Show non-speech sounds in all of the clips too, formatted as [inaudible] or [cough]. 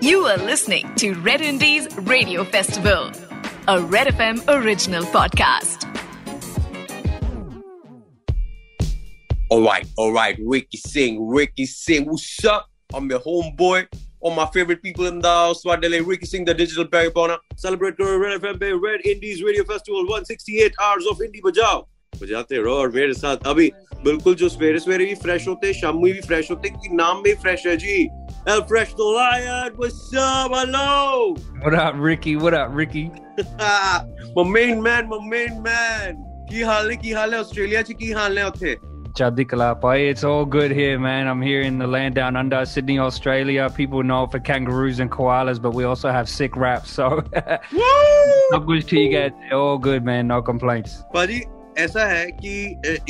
You are listening to Red Indies Radio Festival, a Red FM original podcast. All right, all right. Ricky Singh, Ricky Singh. What's up? I'm your homeboy. All my favorite people in the house. Swadele, Ricky Singh, the digital parabona. Celebrate karo Red FM पे Red Indies Radio Festival 168 hours of indie बजाओ बजाते रहो और मेरे साथ अभी बिल्कुल जो सवेरे सवेरे भी फ्रेश होते हैं शाम में भी फ्रेश होते हैं क्योंकि नाम भी फ्रेश है जी L-Fresh the Lion. What's up? Hello. What up, Ricky? What up, Ricky? [laughs] my main man, my main man. ਕੀ ਹਾਲ ਨੇ ਕੀ ਹਾਲ ਹੈ ਆਸਟ੍ਰੇਲੀਆ ਚ ਕੀ ਹਾਲ ਨੇ It's all good here, man. I'm here in the land down under Sydney, Australia. People know for kangaroos and koalas, but we also have sick raps. So, सब कुछ ठीक है. All good, man. No complaints. पाजी ऐसा है कि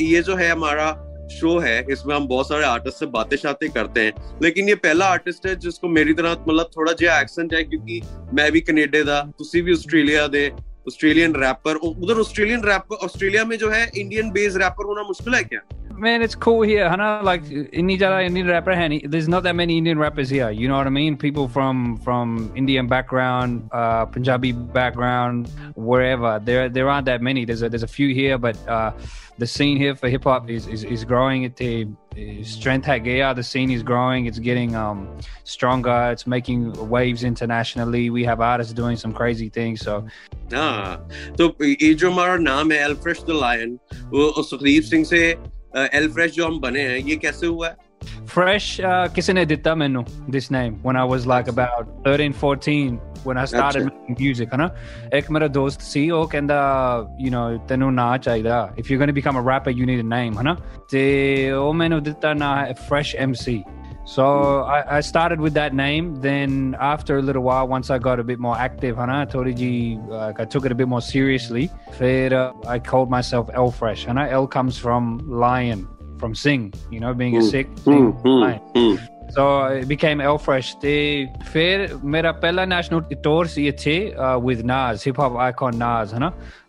ये जो है हमारा शो है, इसमें हम बहुत सारे आर्टिस्ट से बातें शाते करते हैं। लेकिन ये पहला आर्टिस्ट है जिसको मेरी तरह मतलब थोड़ा जहा एक्सेंट है क्योंकि मैं भी कनेडे का तुम भी ऑस्ट्रेलिया दे ऑस्ट्रेलियन रैपर उधर ऑस्ट्रेलियन रैपर ऑस्ट्रेलिया में जो है इंडियन बेस्ड रैपर होना मुश्किल है क्या? man, it's cool here. Hana, like India, Indian rapper, there's not that many Indian rappers here. You know what I mean? People from from Indian background, uh, Punjabi background, wherever. There there aren't that many. There's a there's a few here, but uh, the scene here for hip hop is, is is growing. It strength at Gaya. The scene is growing. It's getting um stronger. It's making waves internationally. We have artists doing some crazy things. So. हाँ तो ये जो हमारा नाम है एल्फ्रेश the lion वो सुखदीप सिंह से L fresh जो हम बने हैं ये कैसे हुआ है Fresh, uh, किसी ने दिता मैंने this name when I was like about 13, 14 when I started making music, है ना एक मेरा दोस्त सी ਉਹ ਕਹਿੰਦਾ you know ਤੈਨੂੰ ਨਾਂ ਚਾਹੀਦਾ if you're going to become a rapper you need a name ਹੈ ਨਾ ਤੇ ਉਹ ਮੈਨੂੰ ਦਿੱਤਾ ਨਾਂ Fresh MC so I, I, started with that name. Then after a little while, once I got a bit more active, Hana, uh, I took it a bit more seriously. Uh, I called myself L-Fresh. Hana, L comes from lion, from sing, you know, being a sick sing, lion so it became L-Fresh. The fair mera pehla national tour ye uh, with Nas, hip hop icon Nas,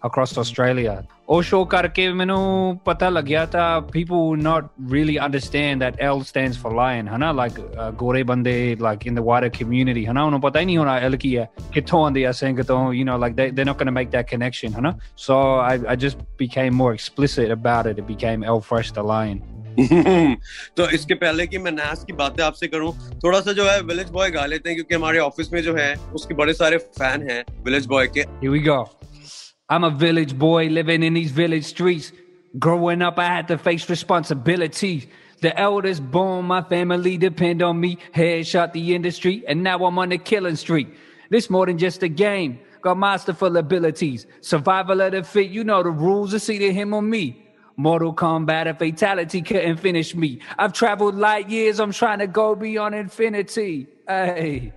across Australia. Osho karke menu pata lagya tha. People not really understand that L stands for lion, hana like uh, gore bande like in the wider community, hana unhon pata nahi hona L kya kito andi asen kito. You know, like they they're not gonna make that connection, hana. So I I just became more explicit about it. It became L-Fresh the lion. तो इसके पहले कि मैं नास की बातें आपसे करूँ थोड़ा सा जो है विलेज बॉय गा लेते हैं क्योंकि हमारे ऑफ़िस में जो है उसके बड़े सारे फ़ैन हैं विलेज बॉय के Here we go. I'm a village boy living in these village streets. Growing up, I had to face responsibilities. The eldest born, my family depend on me. Headshot the industry, and now I'm on the killing streak. This more than just a game. Got masterful abilities. Survival of the fit, you know the rules. It's either him or me. Mortal Kombat, a fatality couldn't finish me. I've traveled light years, I'm trying to go beyond infinity. Hey.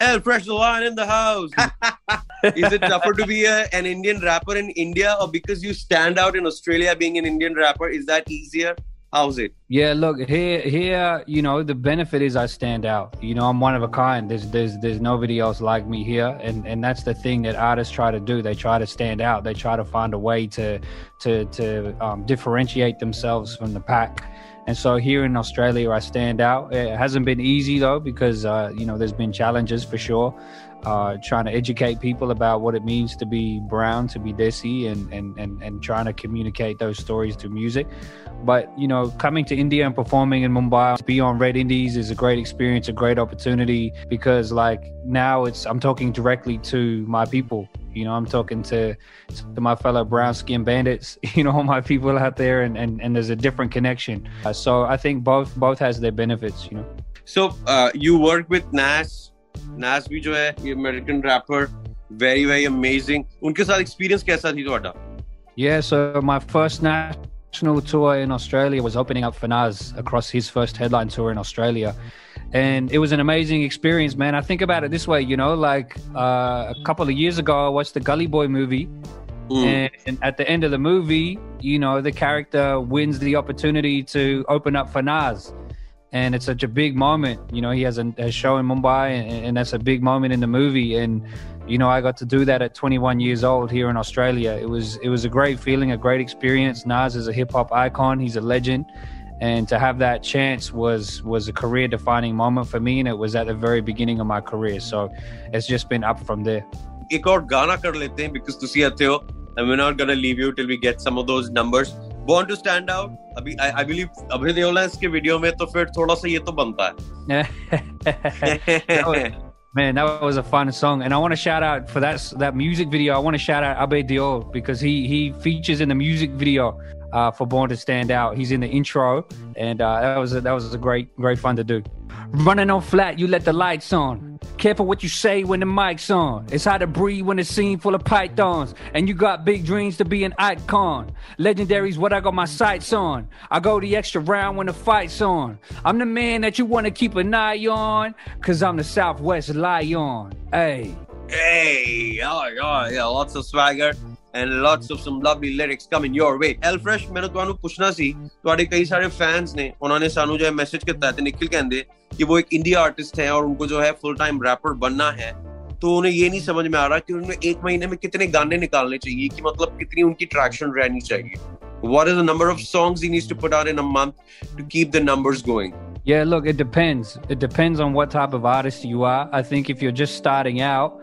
L-Fresh the Lion in the house. [laughs] Is it tougher to be a, an Indian rapper in India or because you stand out in Australia being an Indian rapper? Is that easier? How's it? Yeah, look here. Here, you know, the benefit is I stand out. You know, I'm one of a kind. There's there's there's nobody else like me here, and and that's the thing that artists try to do. They try to stand out. They try to find a way to to to um, differentiate themselves from the pack. And so here in Australia, I stand out. It hasn't been easy though, because uh, you know there's been challenges for sure. Uh, trying to educate people about what it means to be brown, to be desi, and, and, and, and trying to communicate those stories through music. But, you know, coming to India and performing in Mumbai, to be on Red Indies is a great experience, a great opportunity because, like, now it's, I'm talking directly to my people. You know, I'm talking to, to my fellow brown skin bandits, [laughs] you know, my people out there, and, and, and there's a different connection. Uh, so I think both both has their benefits, you know. So uh, you work with Nas, Nas भी जो American rapper, very very amazing. Unke साथ experience kaisa थी तुम्हारा? Yeah, so my first national tour in Australia was opening up for Nas across his first headline tour in Australia. And it was an amazing experience, man. I think about it this way, you know, like uh, a couple of years ago, I watched the Gully Boy movie. Mm. And, and at the end of the movie, you know, the character wins the opportunity to open up for Nas and it's such a big moment. You know, he has a, a show in Mumbai, and, and, that's a big moment in the movie. And you know, I got to do that at 21 years old here in Australia. It was it was a great feeling, a great experience. Nas is a hip hop icon; he's a legend, and to have that chance was was a career defining moment for me and it was at the very beginning of my career. So it's just been up from there. You gotta कर लेते हैं because to see हो and we're not gonna leave you till we get some of those numbers. Born to stand out I, I believe अभय देओला इसके video में तो फिर थोड़ा सा ये तो बनता है। [laughs] Man, that was a fun song, and I want to shout out for that that music video. I want to shout out Abhay Deol because he he features in the music video uh, for Born to Stand Out. He's in the intro, and uh, that was a, that was a great great fun to do. Running on flat, you let the lights on. Careful what you say when the mic's on. It's hard to breathe when it's scene full of pythons. And you got big dreams to be an icon. Legendary's what I got my sights on. I go the extra round when the fight's on. I'm the man that you want to keep an eye on. Cause I'm the Southwest Lion. Hey. Hey, oh, oh, yeah, lots of swagger. and lots of some lovely lyrics coming your way. El Fresh ਮੈਨੂੰ ਤੁਹਾਨੂੰ ਪੁੱਛਣਾ ਸੀ ਤੁਹਾਡੇ ਕਈ ਸਾਰੇ fans ਨੇ ਉਹਨਾਂ ਨੇ ਸਾਨੂੰ ਜੋ ਮੈਸੇਜ ਕੀਤਾ ਤੇ ਨਿਖਿਲ ਕਹਿੰਦੇ कि वो एक इंडिया आर्टिस्ट है और उनको जो है फुल टाइम रैपर बनना है तो उन्हें ये नहीं समझ में आ रहा कि उन्हें एक महीने में कितने गाने निकालने चाहिए कि मतलब कितनी उनकी ट्रैक्शन रहनी चाहिए what is the number of songs he needs to put out in a month to keep the numbers going yeah look it depends it depends on what type of artist you are i think if you're just starting out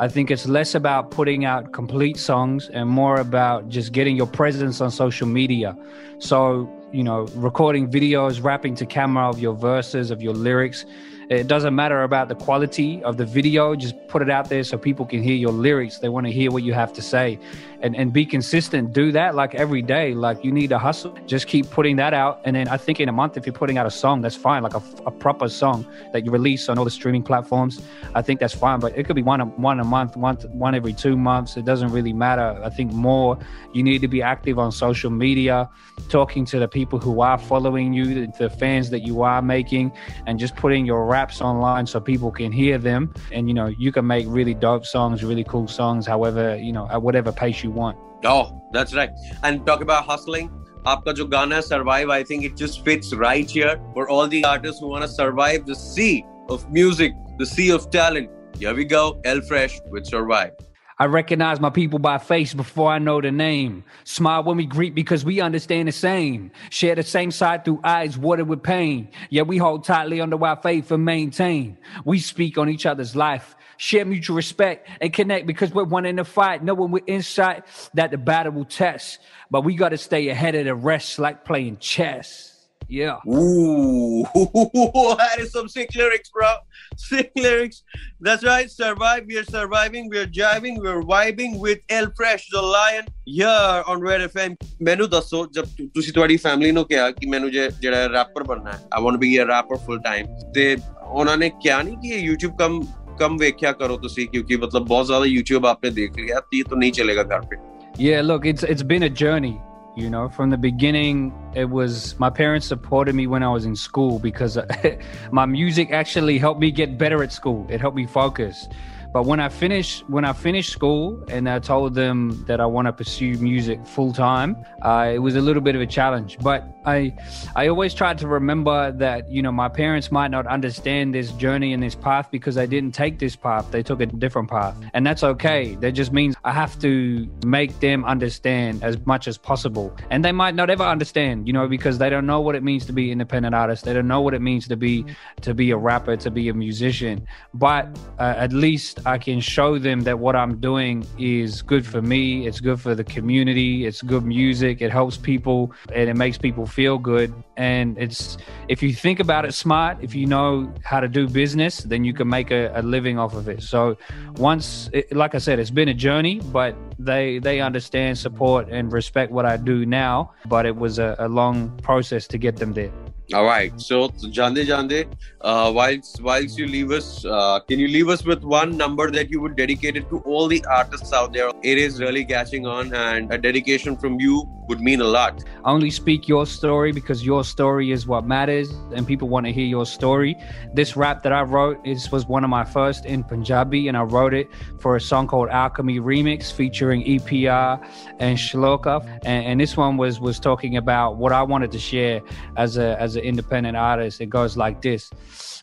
I think it's less about putting out complete songs and more about just getting your presence on social media. So, you know, recording videos, rapping to camera of your verses, of your lyrics, it doesn't matter about the quality of the video. Just put it out there so people can hear your lyrics. They want to hear what you have to say and, and be consistent. Do that like every day. Like you need to hustle. Just keep putting that out. And then I think in a month, if you're putting out a song, that's fine. Like a, a proper song that you release on all the streaming platforms. I think that's fine. But it could be one, a, one a month, one, one every two months. It doesn't really matter. I think more you need to be active on social media, talking to the people who are following you, the fans that you are making, and just putting your raps online so people can hear them. And, you know, you can make really dope songs, really cool songs, however, you know, at whatever pace you want. Oh, that's right. And talk about hustling. आपका जो गाना survive I think it just fits right here for all the artists who want to survive the sea of music the sea of talent here we go El Fresh with survive I recognize my people by face before I know the name. Smile when we greet because we understand the same. Share the same side through eyes watered with pain. Yet we hold tightly under our faith and maintain. We speak on each other's life, share mutual respect and connect because we're one in the fight, knowing with insight that the battle will test. But we got to stay ahead of the rest like playing chess. Yeah. Ooh, [laughs] that is some sick lyrics, bro. Sick lyrics. That's right. Survive. We are surviving. We are driving. We are vibing with L-Fresh, the Lion. Here on Red FM. Menu daso. Jab tu si tuhari family no kya ki menu je jada rapper banna hai. I want to be a rapper full time. They onane kya nahi ki YouTube kam kam vekhya karo tu si kyuki matlab bahut zyada YouTube aapne dekh liya. Ab ye to nahi chalega ghar pe. Yeah, look, it's it's been a journey. You know, from the beginning, it was my parents supported me when I was in school because [laughs] my music actually helped me get better at school. It helped me focus. But when I finished when I finished school and I told them that I want to pursue music full time, uh, it was a little bit of a challenge. But I I always tried to remember that you know my parents might not understand this journey and this path because they didn't take this path; they took a different path, and that's okay. That just means I have to make them understand as much as possible, and they might not ever understand, you know, because they don't know what it means to be independent artist. They don't know what it means to be to be a rapper, to be a musician. But uh, at least I can show them that what I'm doing is good for me, it's good for the community, it's good music, it helps people, and it makes people feel good. And it's if you think about it smart, if you know how to do business, then you can make a, a living off of it. So once, it, like I said, it's been a journey, but they they understand, support, and respect what I do now. But it was a, a long process to get them there. All right. So, Jande Jande, uh, whilst whilst you leave us, uh, can you leave us with one number that you would dedicate it to all the artists out there? It is really catching on, and a dedication from you would mean a lot. Only speak your story because your story is what matters, and people want to hear your story. This rap that I wrote is was one of my first in Punjabi, and I wrote it for a song called Alchemy Remix featuring EPR and Shloka. And, and this one was was talking about what I wanted to share as a as an independent artist. It goes like this.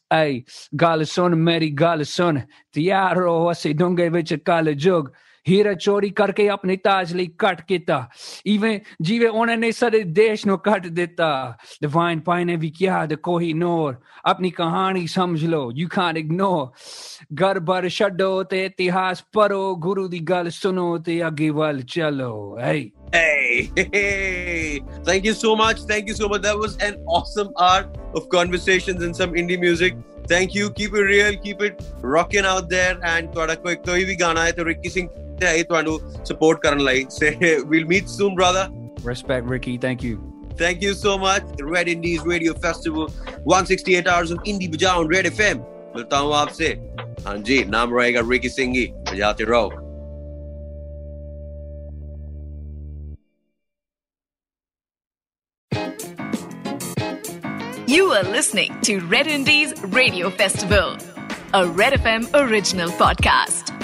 Hey, Galison, Mary Galison, Tiaro, I say, don't it a Kale, Jug. હીરા ચોરી કરકે અપને તાજ લઈ cut કેતા e-way જીવે ઓને સરે દેશનો cut દેતા divine પાઈને વિક્યા the કોહી નોર અપની કહાણી સમજ લો you કાન ઇગ્નોર ઘર ભર છડો તે ઇતિહાસ પરો ગુરુ દી ગલ સુનો તે અગે વલ ચલો hey Hey, hey, thank you so much. Thank you so much. That was an awesome art of conversations and some indie music. Thank you. Keep it real. Keep it rocking out there. And कोई भी गाना है तो Ricky Singh Ricky Singh ਤੇ ਆਈ ਤੁਹਾਨੂੰ support ਕਰਨ ਲਈ. Say we'll meet soon, brother. respect ricky thank you Thank you so much. Red Indies Radio Festival, 168 hours of indie बजाओ on Red FM. मिलता हूँ आपसे. हाँ जी, नाम रहेगा रिकी सिंह ही. बजाते रहो. You are listening to Red Indies Radio Festival, a Red FM original podcast.